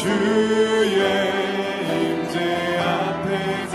주의 임재 앞에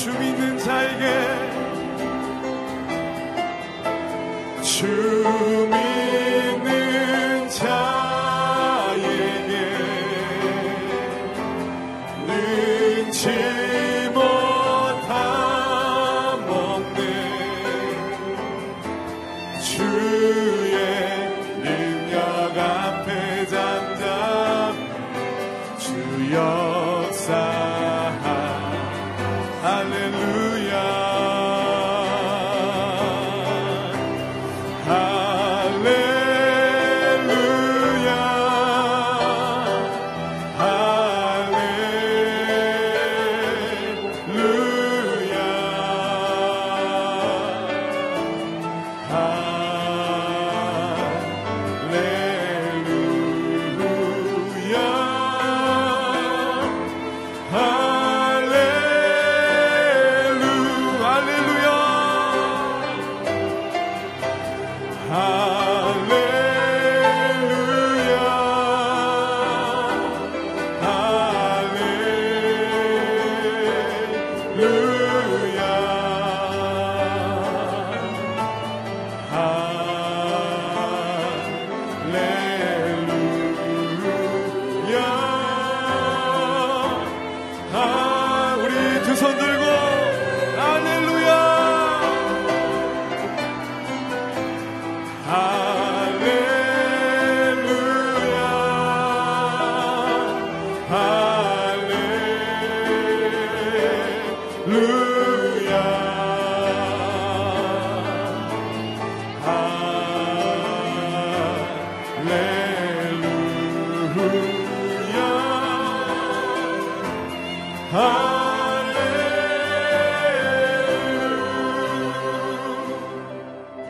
주 믿는 자에게 주 믿는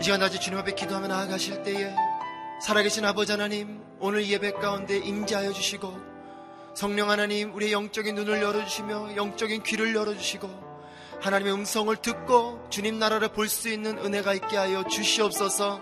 이 시간 낮에 주님 앞에 기도하며 나아가실 때에 살아계신 아버지 하나님 오늘 예배 가운데 임재하여 주시고 성령 하나님 우리의 영적인 눈을 열어주시며 영적인 귀를 열어주시고 하나님의 음성을 듣고 주님 나라를 볼 수 있는 은혜가 있게 하여 주시옵소서.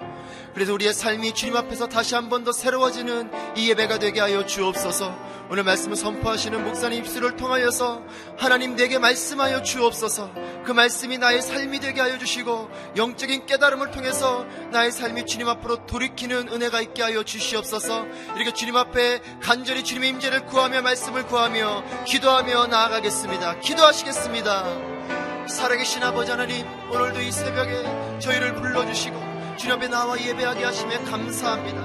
그래서 우리의 삶이 주님 앞에서 다시 한 번 더 새로워지는 이 예배가 되게 하여 주옵소서. 오늘 말씀을 선포하시는 목사님 입술을 통하여서 하나님 내게 말씀하여 주옵소서. 그 말씀이 나의 삶이 되게 하여 주시고 영적인 깨달음을 통해서 나의 삶이 주님 앞으로 돌이키는 은혜가 있게 하여 주시옵소서. 이렇게 주님 앞에 간절히 주님의 임재를 구하며 말씀을 구하며 기도하며 나아가겠습니다. 기도하시겠습니다. 살아계신 아버지 하나님 오늘도 이 새벽에 저희를 불러주시고 주님 앞에 나와 예배하게 하심에 감사합니다.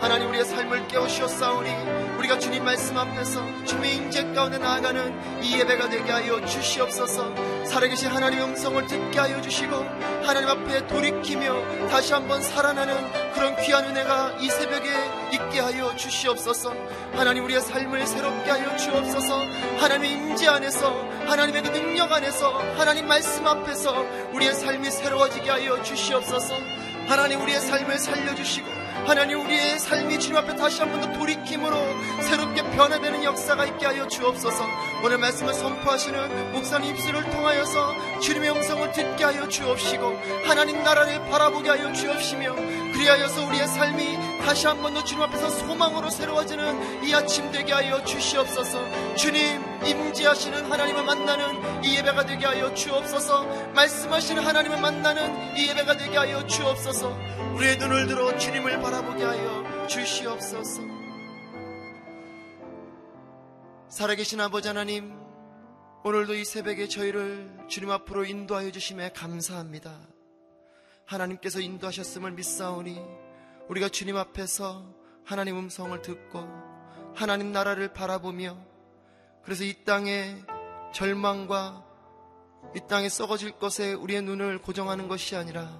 하나님 우리의 삶을 깨우시옵사오니 우리가 주님 말씀 앞에서 주님의 임재 가운데 나아가는 이 예배가 되게 하여 주시옵소서. 살아계신 하나님의 음성을 듣게 하여 주시고 하나님 앞에 돌이키며 다시 한번 살아나는 그런 귀한 은혜가 이 새벽에 있게 하여 주시옵소서. 하나님 우리의 삶을 새롭게 하여 주옵소서. 하나님의 임재 안에서 하나님의 그 능력 안에서 하나님 말씀 앞에서 우리의 삶이 새로워지게 하여 주시옵소서 하나님 우리의 삶을 살려주시고 하나님 우리의 삶이 주님 앞에 다시 한 번 더 돌이킴으로 새롭게 변화되는 역사가 있게 하여 주옵소서. 오늘 말씀을 선포하시는 목사님 입술을 통하여서 주님의 음성을 듣게 하여 주옵시고 하나님 나라를 바라보게 하여 주옵시며 그리하여서 우리의 삶이 다시 한 번 더 주님 앞에서 소망으로 새로워지는 이 아침 되게 하여 주시옵소서. 주님 임지하시는 하나님을 만나는 이 예배가 되게 하여 주옵소서. 말씀하시는 하나님을 만나는 이 예배가 되게 하여 주옵소서. 우리의 눈을 들어 주님을 바라보게 하여 주시옵소서. 살아계신 아버지 하나님 오늘도 이 새벽에 저희를 주님 앞으로 인도하여 주심에 감사합니다 하나님께서 인도하셨음을 믿사오니 우리가 주님 앞에서 하나님 음성을 듣고 하나님 나라를 바라보며 그래서 이 땅의 절망과 이 땅에 썩어질 것에 우리의 눈을 고정하는 것이 아니라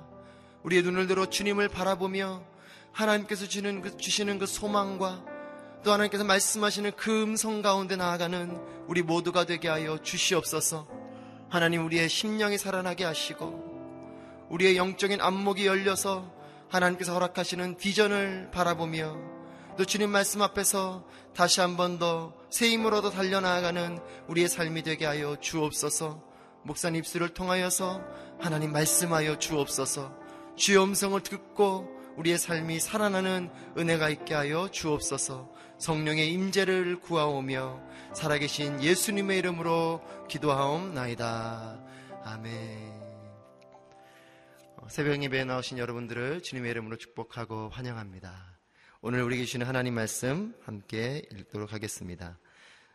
우리의 눈을 들어 주님을 바라보며 하나님께서 주는 그, 주시는 그 소망과 또 하나님께서 말씀하시는 그 음성 가운데 나아가는 우리 모두가 되게 하여 주시옵소서. 하나님 우리의 심령이 살아나게 하시고 우리의 영적인 안목이 열려서 하나님께서 허락하시는 비전을 바라보며 또 주님 말씀 앞에서 다시 한 번 더 새 힘으로 더 달려나가는 우리의 삶이 되게 하여 주옵소서. 목사님 입술을 통하여서 하나님 말씀하여 주옵소서. 주의 음성을 듣고 우리의 삶이 살아나는 은혜가 있게 하여 주옵소서. 성령의 임재를 구하오며 살아계신 예수님의 이름으로 기도하옵나이다. 아멘. 새벽 예배에 나오신 여러분들을 주님의 이름으로 축복하고 환영합니다. 오늘 우리에게 주시는 하나님 말씀 함께 읽도록 하겠습니다.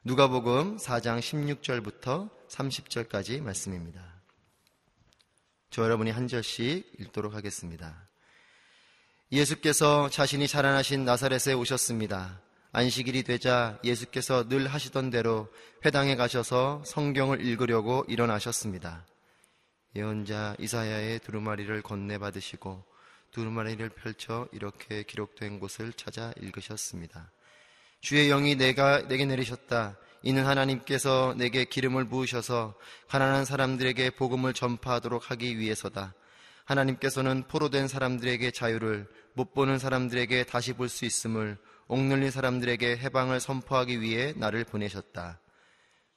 누가복음 4장 16절부터 30절까지 말씀입니다. 저 여러분이 한 절씩 읽도록 하겠습니다. 예수께서 자신이 자라나신 나사렛에 오셨습니다. 안식일이 되자 예수께서 늘 하시던 대로 회당에 가셔서 성경을 읽으려고 일어나셨습니다. 예언자 이사야의 두루마리를 건네받으시고 두루마리를 펼쳐 이렇게 기록된 곳을 찾아 읽으셨습니다. 주의 영이 내가 내게 내리셨다. 이는 하나님께서 내게 기름을 부으셔서 가난한 사람들에게 복음을 전파하도록 하기 위해서다. 하나님께서는 포로된 사람들에게 자유를 못 보는 사람들에게 다시 볼 수 있음을 옥눌린 사람들에게 해방을 선포하기 위해 나를 보내셨다.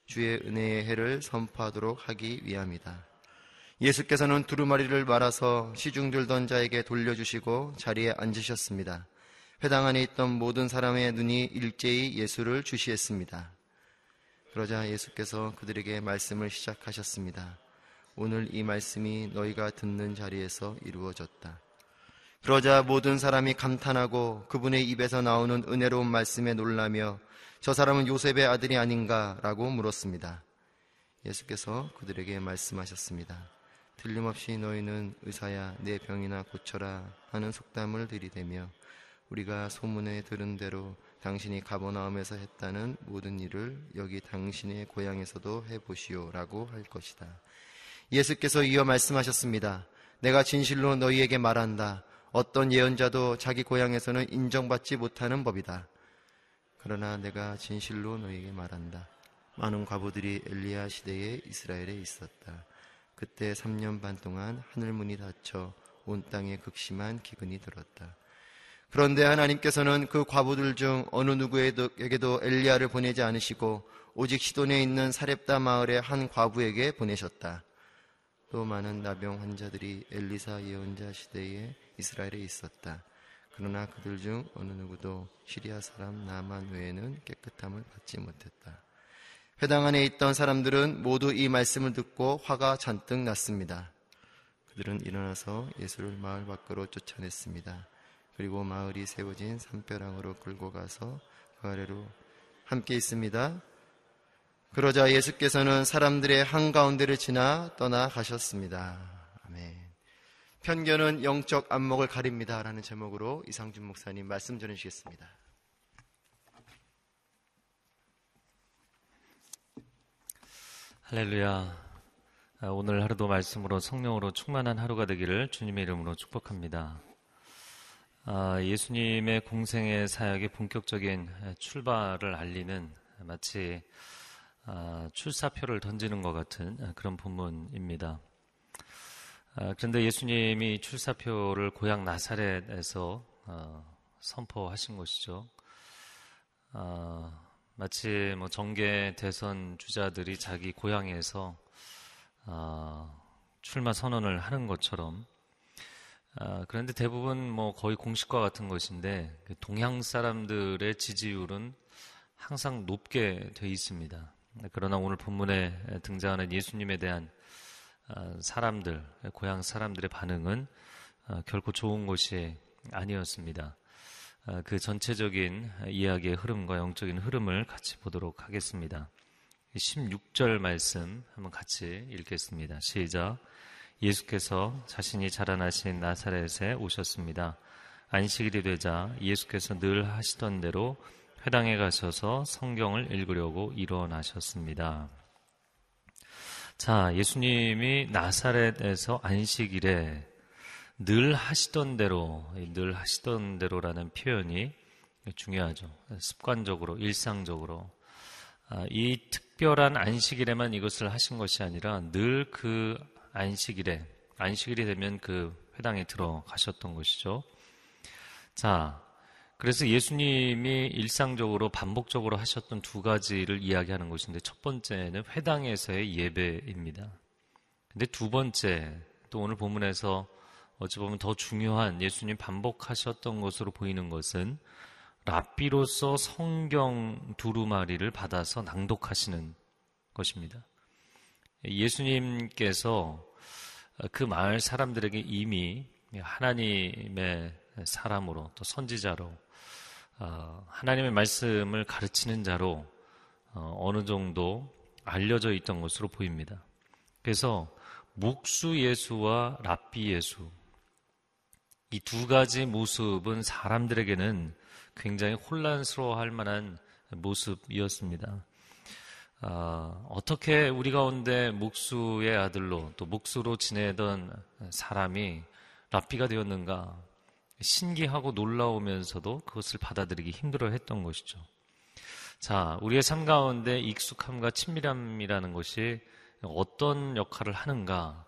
주의 은혜의 해를 선포하도록 하기 위함이다. 예수께서는 두루마리를 말아서 시중 들던 자에게 돌려주시고 자리에 앉으셨습니다. 회당 안에 있던 모든 사람의 눈이 일제히 예수를 주시했습니다. 그러자 예수께서 그들에게 말씀을 시작하셨습니다. 오늘 이 말씀이 너희가 듣는 자리에서 이루어졌다. 그러자 모든 사람이 감탄하고 그분의 입에서 나오는 은혜로운 말씀에 놀라며 저 사람은 요셉의 아들이 아닌가라고 물었습니다. 예수께서 그들에게 말씀하셨습니다. 틀림없이 너희는 의사야 내 병이나 고쳐라 하는 속담을 들이대며 우리가 소문에 들은 대로 당신이 가버나움에서 했다는 모든 일을 여기 당신의 고향에서도 해보시오라고 할 것이다. 예수께서 이어 말씀하셨습니다. 내가 진실로 너희에게 말한다. 어떤 예언자도 자기 고향에서는 인정받지 못하는 법이다. 그러나 내가 진실로 너희에게 말한다. 많은 과부들이 엘리야 시대에 이스라엘에 있었다. 그때 3년 반 동안 하늘문이 닫혀 온 땅에 극심한 기근이 들었다. 그런데 하나님께서는 그 과부들 중 어느 누구에게도 엘리야를 보내지 않으시고 오직 시돈에 있는 사렙다 마을의 한 과부에게 보내셨다. 또 많은 나병 환자들이 엘리사 예언자 시대에 이스라엘에 있었다. 그러나 그들 중 어느 누구도 시리아 사람 나만 외에는 깨끗함을 받지 못했다. 회당 안에 있던 사람들은 모두 이 말씀을 듣고 화가 잔뜩 났습니다. 그들은 일어나서 예수를 마을 밖으로 쫓아냈습니다. 그리고 마을이 세워진 산벼랑으로 끌고 가서 그 아래로 함께 있습니다. 그러자 예수께서는 사람들의 한가운데를 지나 떠나가셨습니다. 아멘. 편견은 영적 안목을 가립니다. 라는 제목으로 이상준 목사님 말씀 전해주시겠습니다. 할렐루야. 아, 오늘 하루도 말씀으로 성령으로 충만한 하루가 되기를 주님의 이름으로 축복합니다. 아, 예수님의 공생의 사역의 본격적인 출발을 알리는 마치 아, 출사표를 던지는 것 같은 그런 본문입니다. 그런데 예수님이 출사표를 고향 나사렛에서 어, 선포하신 것이죠. 마치 뭐 정계 대선 주자들이 자기 고향에서 어, 출마 선언을 하는 것처럼 어, 그런데 대부분 뭐 거의 공식과 같은 것인데 그 동양 사람들의 지지율은 항상 높게 돼 있습니다. 그러나 오늘 본문에 등장하는 예수님에 대한 어, 사람들, 고향 사람들의 반응은 어, 결코 좋은 것이 아니었습니다. 어, 그 전체적인 이야기의 흐름과 영적인 흐름을 같이 보도록 하겠습니다. 16절 말씀 한번 같이 읽겠습니다. 시작. 예수께서 자신이 자라나신 나사렛에 오셨습니다. 안식일이 되자 예수께서 늘 하시던 대로 회당에 가셔서 성경을 읽으려고 일어나셨습니다. 자, 예수님이 나사렛에서 안식일에 늘 하시던 대로, 늘 하시던 대로라는 표현이 중요하죠. 습관적으로, 일상적으로. 아, 이 특별한 안식일에만 이것을 하신 것이 아니라 늘 그 안식일에, 안식일이 되면 그 회당에 들어가셨던 것이죠. 자, 그래서 예수님이 일상적으로 반복적으로 하셨던 두 가지를 이야기하는 것인데 첫 번째는 회당에서의 예배입니다. 근데 두 번째, 또 오늘 본문에서 어찌 보면 더 중요한 예수님 반복하셨던 것으로 보이는 것은 랍비로서 성경 두루마리를 받아서 낭독하시는 것입니다. 예수님께서 그 마을 사람들에게 이미 하나님의 사람으로 또 선지자로 어, 하나님의 말씀을 가르치는 자로 어, 어느 정도 알려져 있던 것으로 보입니다. 그래서 묵수 예수와 랍비 예수 이 두 가지 모습은 사람들에게는 굉장히 혼란스러워할 만한 모습이었습니다. 어, 어떻게 우리 가운데 목수의 아들로 또 목수로 지내던 사람이 랍비가 되었는가 신기하고 놀라우면서도 그것을 받아들이기 힘들어 했던 것이죠. 자, 우리의 삶 가운데 익숙함과 친밀함이라는 것이 어떤 역할을 하는가 아,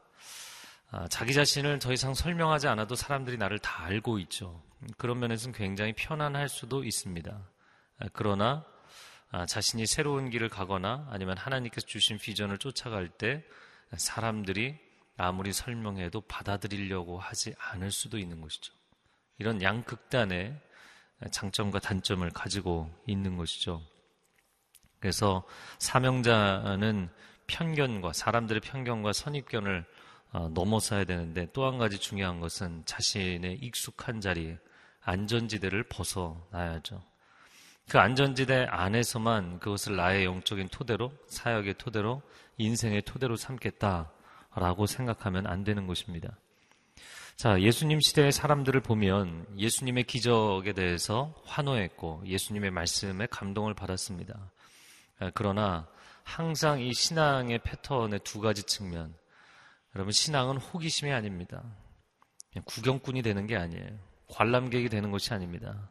자기 자신을 더 이상 설명하지 않아도 사람들이 나를 다 알고 있죠. 그런 면에서는 굉장히 편안할 수도 있습니다. 아, 그러나 아, 자신이 새로운 길을 가거나 아니면 하나님께서 주신 비전을 쫓아갈 때 사람들이 아무리 설명해도 받아들이려고 하지 않을 수도 있는 것이죠. 이런 양극단의 장점과 단점을 가지고 있는 것이죠. 그래서 사명자는 편견과 사람들의 편견과 선입견을 어, 넘어서야 되는데 또 한 가지 중요한 것은 자신의 익숙한 자리, 안전지대를 벗어나야죠. 그 안전지대 안에서만 그것을 나의 영적인 토대로, 사역의 토대로, 인생의 토대로 삼겠다라고 생각하면 안 되는 것입니다. 자, 예수님 시대의 사람들을 보면 예수님의 기적에 대해서 환호했고 예수님의 말씀에 감동을 받았습니다. 그러나 항상 이 신앙의 패턴의 두 가지 측면, 여러분 신앙은 호기심이 아닙니다. 구경꾼이 되는 게 아니에요. 관람객이 되는 것이 아닙니다.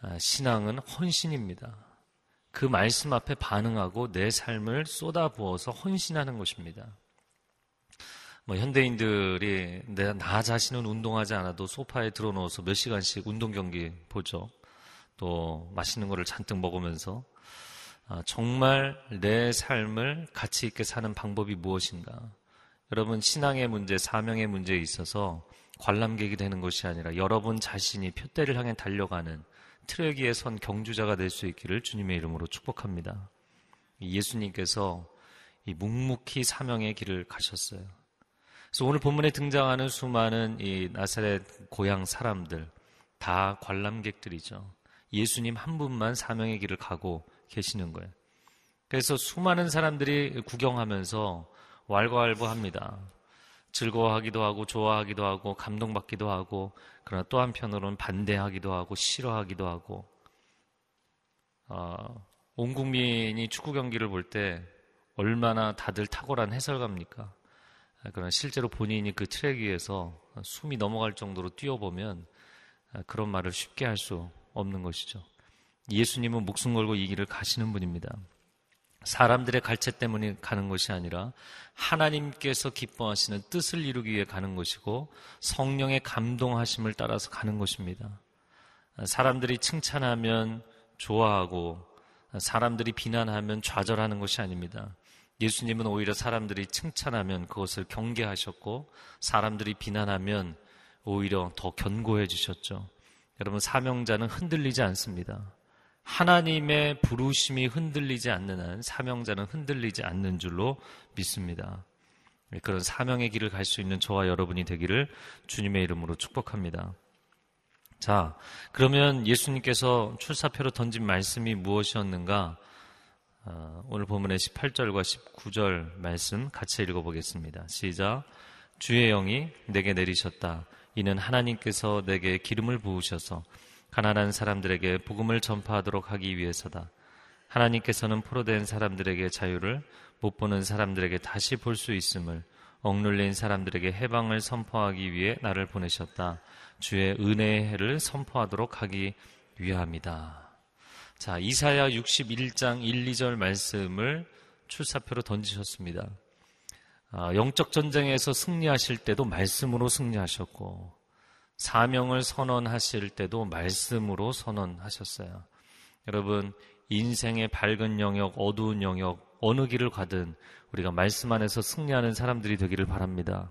아, 신앙은 헌신입니다. 그 말씀 앞에 반응하고 내 삶을 쏟아부어서 헌신하는 것입니다. 뭐 현대인들이 내, 나 자신은 운동하지 않아도 소파에 들어놓아서 몇 시간씩 운동 경기 보죠. 또 맛있는 거를 잔뜩 먹으면서 아, 정말 내 삶을 가치 있게 사는 방법이 무엇인가? 여러분 신앙의 문제, 사명의 문제에 있어서 관람객이 되는 것이 아니라 여러분 자신이 표대를 향해 달려가는 트랙 위에 선 경주자가 될 수 있기를 주님의 이름으로 축복합니다. 예수님께서 이 묵묵히 사명의 길을 가셨어요. 그래서 오늘 본문에 등장하는 수많은 이 나사렛 고향 사람들 다 관람객들이죠. 예수님 한 분만 사명의 길을 가고 계시는 거예요. 그래서 수많은 사람들이 구경하면서 왈가왈부합니다. 즐거워하기도 하고 좋아하기도 하고 감동받기도 하고 그러나 또 한편으로는 반대하기도 하고 싫어하기도 하고 어, 온 국민이 축구 경기를 볼 때 얼마나 다들 탁월한 해설가입니까? 그러나 실제로 본인이 그 트랙 위에서 숨이 넘어갈 정도로 뛰어보면 그런 말을 쉽게 할 수 없는 것이죠. 예수님은 목숨 걸고 이 길을 가시는 분입니다. 사람들의 갈채 때문에 가는 것이 아니라 하나님께서 기뻐하시는 뜻을 이루기 위해 가는 것이고 성령의 감동하심을 따라서 가는 것입니다. 사람들이 칭찬하면 좋아하고 사람들이 비난하면 좌절하는 것이 아닙니다. 예수님은 오히려 사람들이 칭찬하면 그것을 경계하셨고 사람들이 비난하면 오히려 더 견고해 주셨죠. 여러분 사명자는 흔들리지 않습니다. 하나님의 부르심이 흔들리지 않는 한 사명자는 흔들리지 않는 줄로 믿습니다. 그런 사명의 길을 갈 수 있는 저와 여러분이 되기를 주님의 이름으로 축복합니다. 자, 그러면 예수님께서 출사표로 던진 말씀이 무엇이었는가? 어, 오늘 본문의 18절과 19절 말씀 같이 읽어보겠습니다. 시작. 주의 영이 내게 내리셨다. 이는 하나님께서 내게 기름을 부으셔서 가난한 사람들에게 복음을 전파하도록 하기 위해서다. 하나님께서는 포로된 사람들에게 자유를 못 보는 사람들에게 다시 볼 수 있음을 억눌린 사람들에게 해방을 선포하기 위해 나를 보내셨다. 주의 은혜의 해를 선포하도록 하기 위함이다. 자, 이사야 61장 1, 2절 말씀을 출사표로 던지셨습니다. 아, 영적 전쟁에서 승리하실 때도 말씀으로 승리하셨고 사명을 선언하실 때도 말씀으로 선언하셨어요. 여러분, 인생의 밝은 영역, 어두운 영역, 어느 길을 가든 우리가 말씀 안에서 승리하는 사람들이 되기를 바랍니다.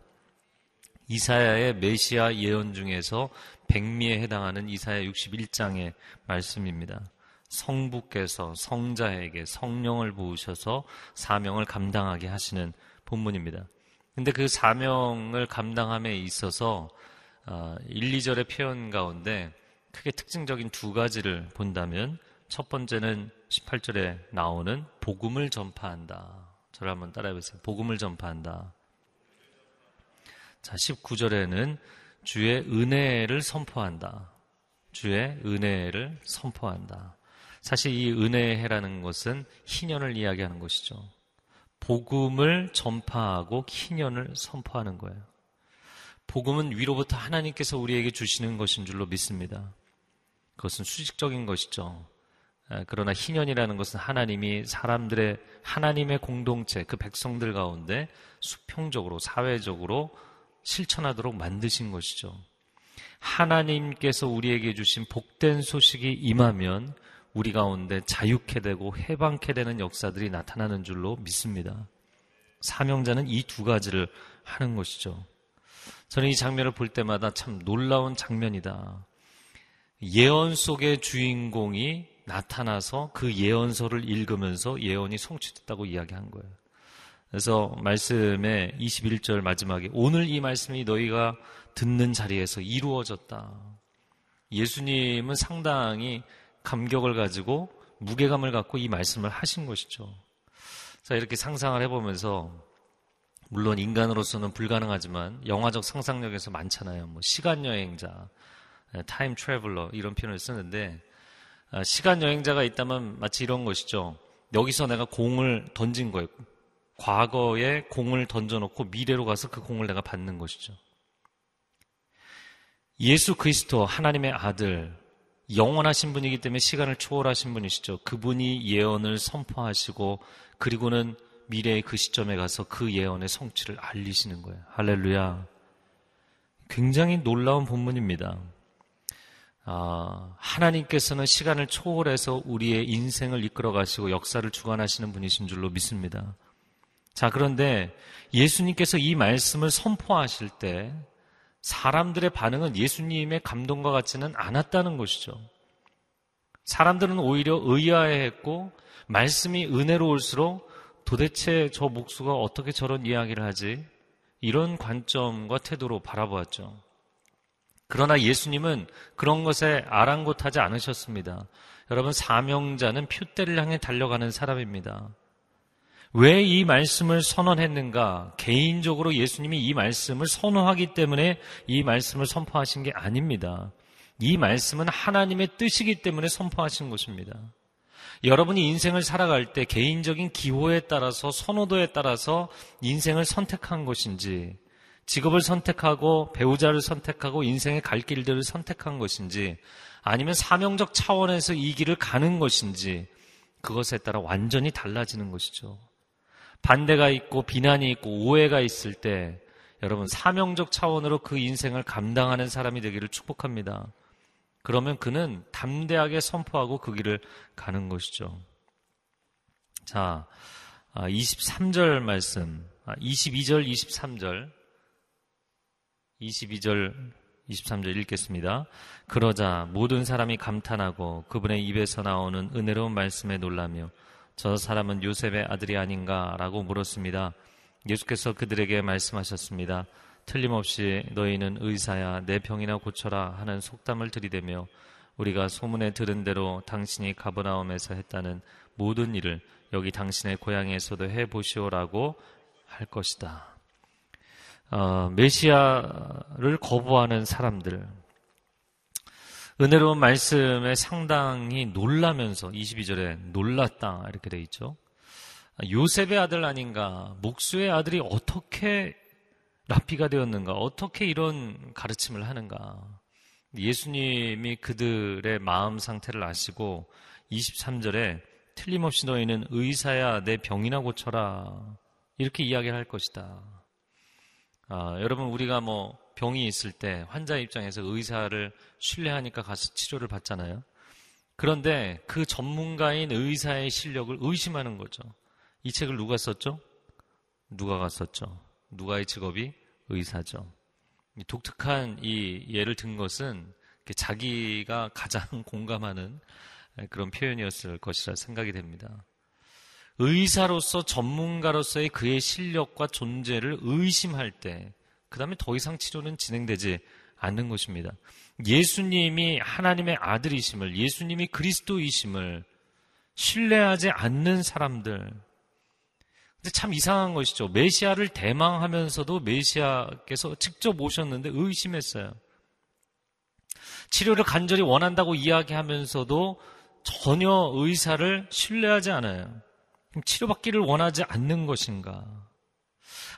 이사야의 메시아 예언 중에서 백미에 해당하는 이사야 61장의 말씀입니다. 성부께서 성자에게 성령을 부으셔서 사명을 감당하게 하시는 본문입니다. 근데 그 사명을 감당함에 있어서 1, 어, 2절의 표현 가운데 크게 특징적인 두 가지를 본다면 첫 번째는 18절에 나오는 복음을 전파한다. 저를 한번 따라해 보세요. 복음을 전파한다. 자, 19절에는 주의 은혜를 선포한다. 주의 은혜를 선포한다. 사실 이 은혜라는 것은 희년을 이야기하는 것이죠. 복음을 전파하고 희년을 선포하는 거예요. 복음은 위로부터 하나님께서 우리에게 주시는 것인 줄로 믿습니다. 그것은 수직적인 것이죠. 그러나 희년이라는 것은 하나님이 사람들의 하나님의 공동체 그 백성들 가운데 수평적으로 사회적으로 실천하도록 만드신 것이죠. 하나님께서 우리에게 주신 복된 소식이 임하면 우리 가운데 자유케 되고 해방케 되는 역사들이 나타나는 줄로 믿습니다. 사명자는 이 두 가지를 하는 것이죠. 저는 이 장면을 볼 때마다 참 놀라운 장면이다. 예언 속의 주인공이 나타나서 그 예언서를 읽으면서 예언이 성취됐다고 이야기한 거예요. 그래서 말씀의 21절 마지막에 오늘 이 말씀이 너희가 듣는 자리에서 이루어졌다. 예수님은 상당히 감격을 가지고 무게감을 갖고 이 말씀을 하신 것이죠. 자, 이렇게 상상을 해보면서 물론 인간으로서는 불가능하지만 영화적 상상력에서 많잖아요. 뭐 시간 여행자, 타임 트래블러 이런 표현을 쓰는데 아, 시간 여행자가 있다면 마치 이런 것이죠. 여기서 내가 공을 던진 거예요. 과거에 공을 던져놓고 미래로 가서 그 공을 내가 받는 것이죠. 예수 그리스도 하나님의 아들 영원하신 분이기 때문에 시간을 초월하신 분이시죠. 그분이 예언을 선포하시고 그리고는 미래의 그 시점에 가서 그 예언의 성취를 알리시는 거예요. 할렐루야. 굉장히 놀라운 본문입니다. 아, 하나님께서는 시간을 초월해서 우리의 인생을 이끌어 가시고 역사를 주관하시는 분이신 줄로 믿습니다. 자, 그런데 예수님께서 이 말씀을 선포하실 때 사람들의 반응은 예수님의 감동과 같지는 않았다는 것이죠. 사람들은 오히려 의아해 했고, 말씀이 은혜로울수록 도대체 저 목수가 어떻게 저런 이야기를 하지? 이런 관점과 태도로 바라보았죠. 그러나 예수님은 그런 것에 아랑곳하지 않으셨습니다. 여러분, 사명자는 표대를 향해 달려가는 사람입니다. 왜 이 말씀을 선언했는가? 개인적으로 예수님이 이 말씀을 선호하기 때문에 이 말씀을 선포하신 게 아닙니다. 이 말씀은 하나님의 뜻이기 때문에 선포하신 것입니다. 여러분이 인생을 살아갈 때 개인적인 기호에 따라서 선호도에 따라서 인생을 선택한 것인지 직업을 선택하고 배우자를 선택하고 인생의 갈 길들을 선택한 것인지 아니면 사명적 차원에서 이 길을 가는 것인지 그것에 따라 완전히 달라지는 것이죠. 반대가 있고 비난이 있고 오해가 있을 때 여러분 사명적 차원으로 그 인생을 감당하는 사람이 되기를 축복합니다. 그러면 그는 담대하게 선포하고 그 길을 가는 것이죠. 자, 23절 아, 말씀, 22절, 아, 23절 22절 23절 읽겠습니다. 그러자 모든 사람이 감탄하고 그분의 입에서 나오는 은혜로운 말씀에 놀라며 저 사람은 요셉의 아들이 아닌가라고 물었습니다. 예수께서 그들에게 말씀하셨습니다. 틀림없이 너희는 의사야 내 병이나 고쳐라 하는 속담을 들이대며 우리가 소문에 들은 대로 당신이 가버나움에서 했다는 모든 일을 여기 당신의 고향에서도 해 보시오라고 할 것이다. 어, 메시아를 거부하는 사람들. 은혜로운 말씀에 상당히 놀라면서 22절에 놀랐다 이렇게 돼 있죠. 요셉의 아들 아닌가, 목수의 아들이 어떻게 랍비가 되었는가, 어떻게 이런 가르침을 하는가. 예수님이 그들의 마음 상태를 아시고 23절에 틀림없이 너희는 의사야 내 병이나 고쳐라 이렇게 이야기를 할 것이다. 아, 여러분 우리가 뭐 병이 있을 때 환자 입장에서 의사를 신뢰하니까 가서 치료를 받잖아요. 그런데 그 전문가인 의사의 실력을 의심하는 거죠. 이 책을 누가 썼죠? 누가가 썼죠. 누가의 직업이 의사죠. 독특한 이 예를 든 것은 자기가 가장 공감하는 그런 표현이었을 것이라 생각이 됩니다. 의사로서 전문가로서의 그의 실력과 존재를 의심할 때, 그 다음에 더 이상 치료는 진행되지 않는 것입니다. 예수님이 하나님의 아들이심을, 예수님이 그리스도이심을 신뢰하지 않는 사람들. 근데 참 이상한 것이죠. 메시아를 대망하면서도 메시아께서 직접 오셨는데 의심했어요. 치료를 간절히 원한다고 이야기하면서도 전혀 의사를 신뢰하지 않아요. 치료받기를 원하지 않는 것인가?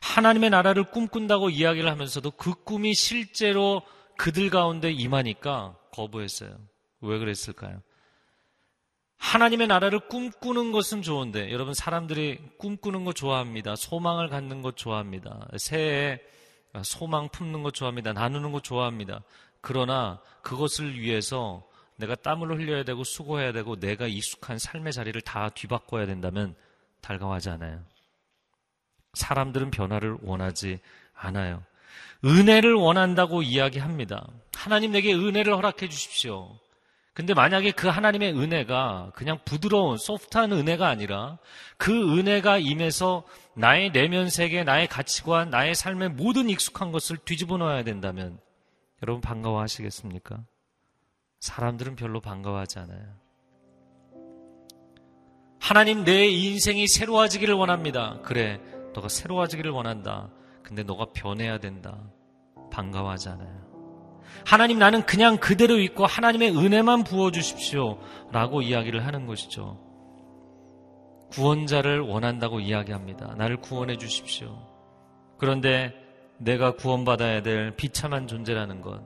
하나님의 나라를 꿈꾼다고 이야기를 하면서도 그 꿈이 실제로 그들 가운데 임하니까 거부했어요. 왜 그랬을까요? 하나님의 나라를 꿈꾸는 것은 좋은데, 여러분, 사람들이 꿈꾸는 거 좋아합니다. 소망을 갖는 것 좋아합니다. 새해 소망 품는 것 좋아합니다. 나누는 것 좋아합니다. 그러나 그것을 위해서 내가 땀을 흘려야 되고 수고해야 되고 내가 익숙한 삶의 자리를 다 뒤바꿔야 된다면 달가워하지 않아요. 사람들은 변화를 원하지 않아요. 은혜를 원한다고 이야기합니다. 하나님 내게 은혜를 허락해 주십시오. 근데 만약에 그 하나님의 은혜가 그냥 부드러운 소프트한 은혜가 아니라 그 은혜가 임해서 나의 내면 세계, 나의 가치관, 나의 삶의 모든 익숙한 것을 뒤집어 놓아야 된다면 여러분 반가워하시겠습니까? 사람들은 별로 반가워하지 않아요. 하나님 내 인생이 새로워지기를 원합니다. 그래, 너가 새로워지기를 원한다. 근데 너가 변해야 된다. 반가워하지 않아요. 하나님 나는 그냥 그대로 있고 하나님의 은혜만 부어주십시오. 라고 이야기를 하는 것이죠. 구원자를 원한다고 이야기합니다. 나를 구원해 주십시오. 그런데 내가 구원받아야 될 비참한 존재라는 것,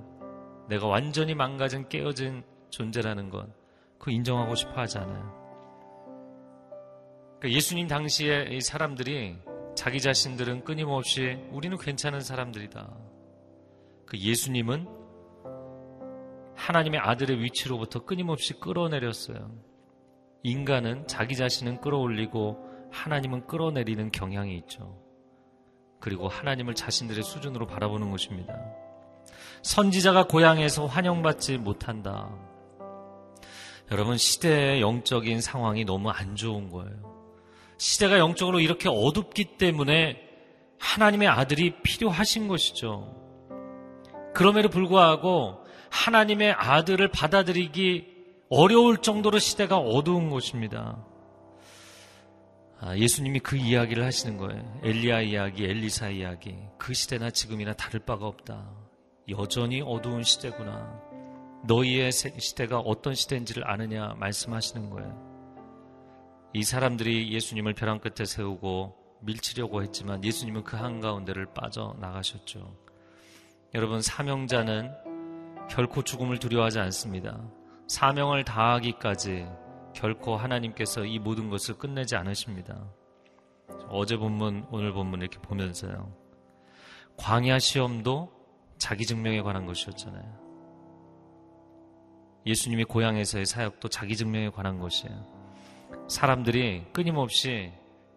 내가 완전히 망가진 깨어진 존재라는 것, 그 인정하고 싶어 하지 않아요. 그러니까 예수님 당시에 이 사람들이 자기 자신들은 끊임없이 우리는 괜찮은 사람들이다. 그 예수님은 하나님의 아들의 위치로부터 끊임없이 끌어내렸어요. 인간은 자기 자신은 끌어올리고 하나님은 끌어내리는 경향이 있죠. 그리고 하나님을 자신들의 수준으로 바라보는 것입니다. 선지자가 고향에서 환영받지 못한다. 여러분, 시대의 영적인 상황이 너무 안 좋은 거예요. 시대가 영적으로 이렇게 어둡기 때문에 하나님의 아들이 필요하신 것이죠. 그럼에도 불구하고 하나님의 아들을 받아들이기 어려울 정도로 시대가 어두운 것입니다. 아, 예수님이 그 이야기를 하시는 거예요. 엘리야 이야기, 엘리사 이야기. 그 시대나 지금이나 다를 바가 없다. 여전히 어두운 시대구나. 너희의 시대가 어떤 시대인지를 아느냐 말씀하시는 거예요. 이 사람들이 예수님을 벼랑 끝에 세우고 밀치려고 했지만 예수님은 그 한가운데를 빠져나가셨죠. 여러분, 사명자는 결코 죽음을 두려워하지 않습니다. 사명을 다하기까지 결코 하나님께서 이 모든 것을 끝내지 않으십니다. 어제 본문, 오늘 본문 이렇게 보면서요. 광야 시험도 자기 증명에 관한 것이었잖아요. 예수님이 고향에서의 사역도 자기 증명에 관한 것이에요. 사람들이 끊임없이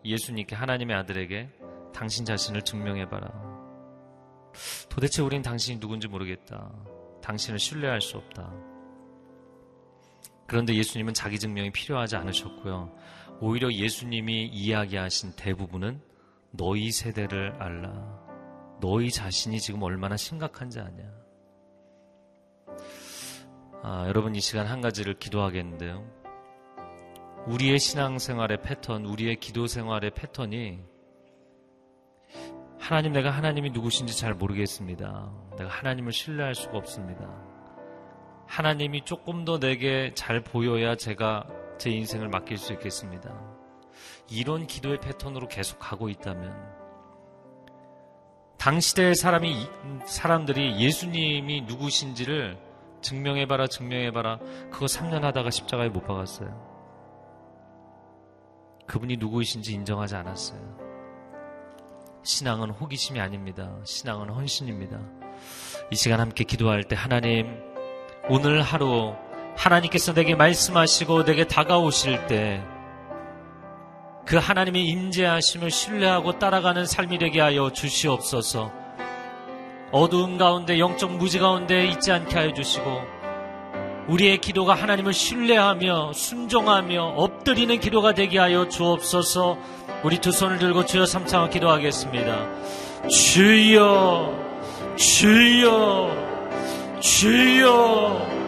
예수님께 하나님의 아들에게 당신 자신을 증명해봐라. 도대체 우린 당신이 누군지 모르겠다. 당신을 신뢰할 수 없다. 그런데 예수님은 자기 증명이 필요하지 않으셨고요. 오히려 예수님이 이야기하신 대부분은 너희 세대를 알라. 너희 자신이 지금 얼마나 심각한지 아냐. 아, 여러분 이 시간 한 가지를 기도하겠는데요. 우리의 신앙생활의 패턴, 우리의 기도 생활의 패턴이 하나님 내가 하나님이 누구신지 잘 모르겠습니다. 내가 하나님을 신뢰할 수가 없습니다. 하나님이 조금 더 내게 잘 보여야 제가 제 인생을 맡길 수 있겠습니다. 이런 기도의 패턴으로 계속 가고 있다면 당 시대의 사람이 사람들이 예수님이 누구신지를 증명해봐라 증명해봐라 그거 3년 하다가 십자가에 못 박았어요. 그분이 누구이신지 인정하지 않았어요. 신앙은 호기심이 아닙니다. 신앙은 헌신입니다. 이 시간 함께 기도할 때 하나님, 오늘 하루 하나님께서 내게 말씀하시고 내게 다가오실 때 그 하나님의 임재하심을 신뢰하고 따라가는 삶이 되게 하여 주시옵소서. 어두운 가운데 영적 무지 가운데 있지 않게 하여 주시고 우리의 기도가 하나님을 신뢰하며 순종하며 엎드리는 기도가 되게 하여 주옵소서. 우리 두 손을 들고 주여 삼창을 기도하겠습니다. 주여, 주여, 주여.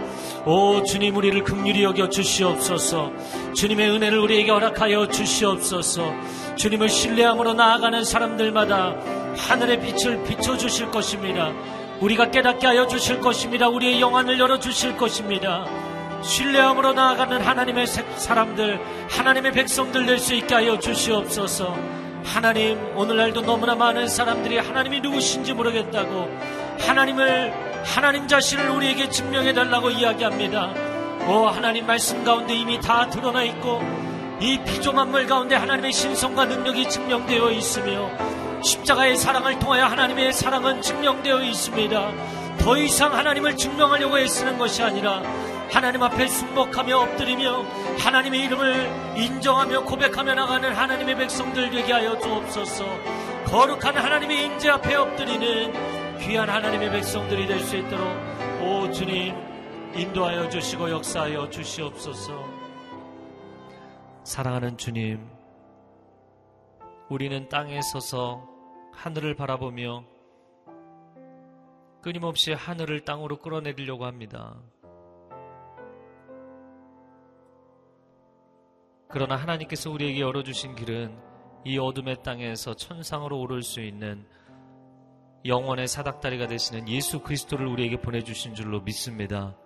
오 주님 우리를 긍휼히 여겨 주시옵소서. 주님의 은혜를 우리에게 허락하여 주시옵소서. 주님을 신뢰함으로 나아가는 사람들마다 하늘의 빛을 비춰 주실 것입니다. 우리가 깨닫게 하여 주실 것입니다. 우리의 영안을 열어 주실 것입니다. 신뢰함으로 나아가는 하나님의 사람들, 하나님의 백성들 될 수 있게 하여 주시옵소서. 하나님, 오늘날도 너무나 많은 사람들이 하나님이 누구신지 모르겠다고 하나님을, 하나님 자신을 우리에게 증명해 달라고 이야기합니다. 오, 하나님 말씀 가운데 이미 다 드러나 있고 이 피조만물 가운데 하나님의 신성과 능력이 증명되어 있으며 십자가의 사랑을 통하여 하나님의 사랑은 증명되어 있습니다. 더 이상 하나님을 증명하려고 애쓰는 것이 아니라 하나님 앞에 순복하며 엎드리며 하나님의 이름을 인정하며 고백하며 나가는 하나님의 백성들 되게 하여 주옵소서. 거룩한 하나님의 인재 앞에 엎드리는 귀한 하나님의 백성들이 될 수 있도록 오 주님 인도하여 주시고 역사하여 주시옵소서. 사랑하는 주님, 우리는 땅에 서서 하늘을 바라보며 끊임없이 하늘을 땅으로 끌어내리려고 합니다. 그러나 하나님께서 우리에게 열어주신 길은 이 어둠의 땅에서 천상으로 오를 수 있는 영원의 사닥다리가 되시는 예수 그리스도를 우리에게 보내주신 줄로 믿습니다.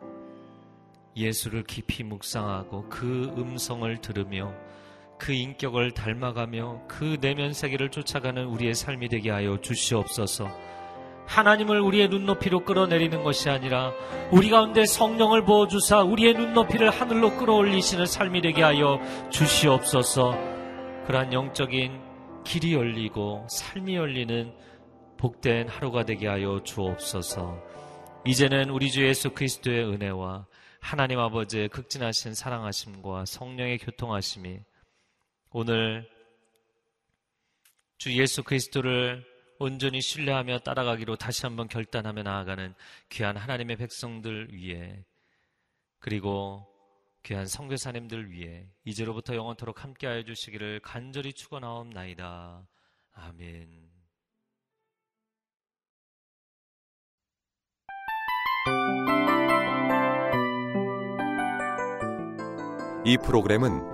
예수를 깊이 묵상하고 그 음성을 들으며 그 인격을 닮아가며 그 내면 세계를 쫓아가는 우리의 삶이 되게 하여 주시옵소서. 하나님을 우리의 눈높이로 끌어내리는 것이 아니라 우리 가운데 성령을 부어주사 우리의 눈높이를 하늘로 끌어올리시는 삶이 되게 하여 주시옵소서. 그러한 영적인 길이 열리고 삶이 열리는 복된 하루가 되게 하여 주옵소서. 이제는 우리 주 예수 그리스도의 은혜와 하나님 아버지의 극진하신 사랑하심과 성령의 교통하심이 오늘 주 예수 그리스도를 온전히 신뢰하며 따라가기로 다시 한번 결단하며 나아가는 귀한 하나님의 백성들 위해 그리고 귀한 성교사님들 위해 이제로부터 영원토록 함께하여 주시기를 간절히 축원하옵나이다. 아멘. 이 프로그램은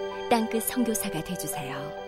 땅끝 성교사가 되주세요.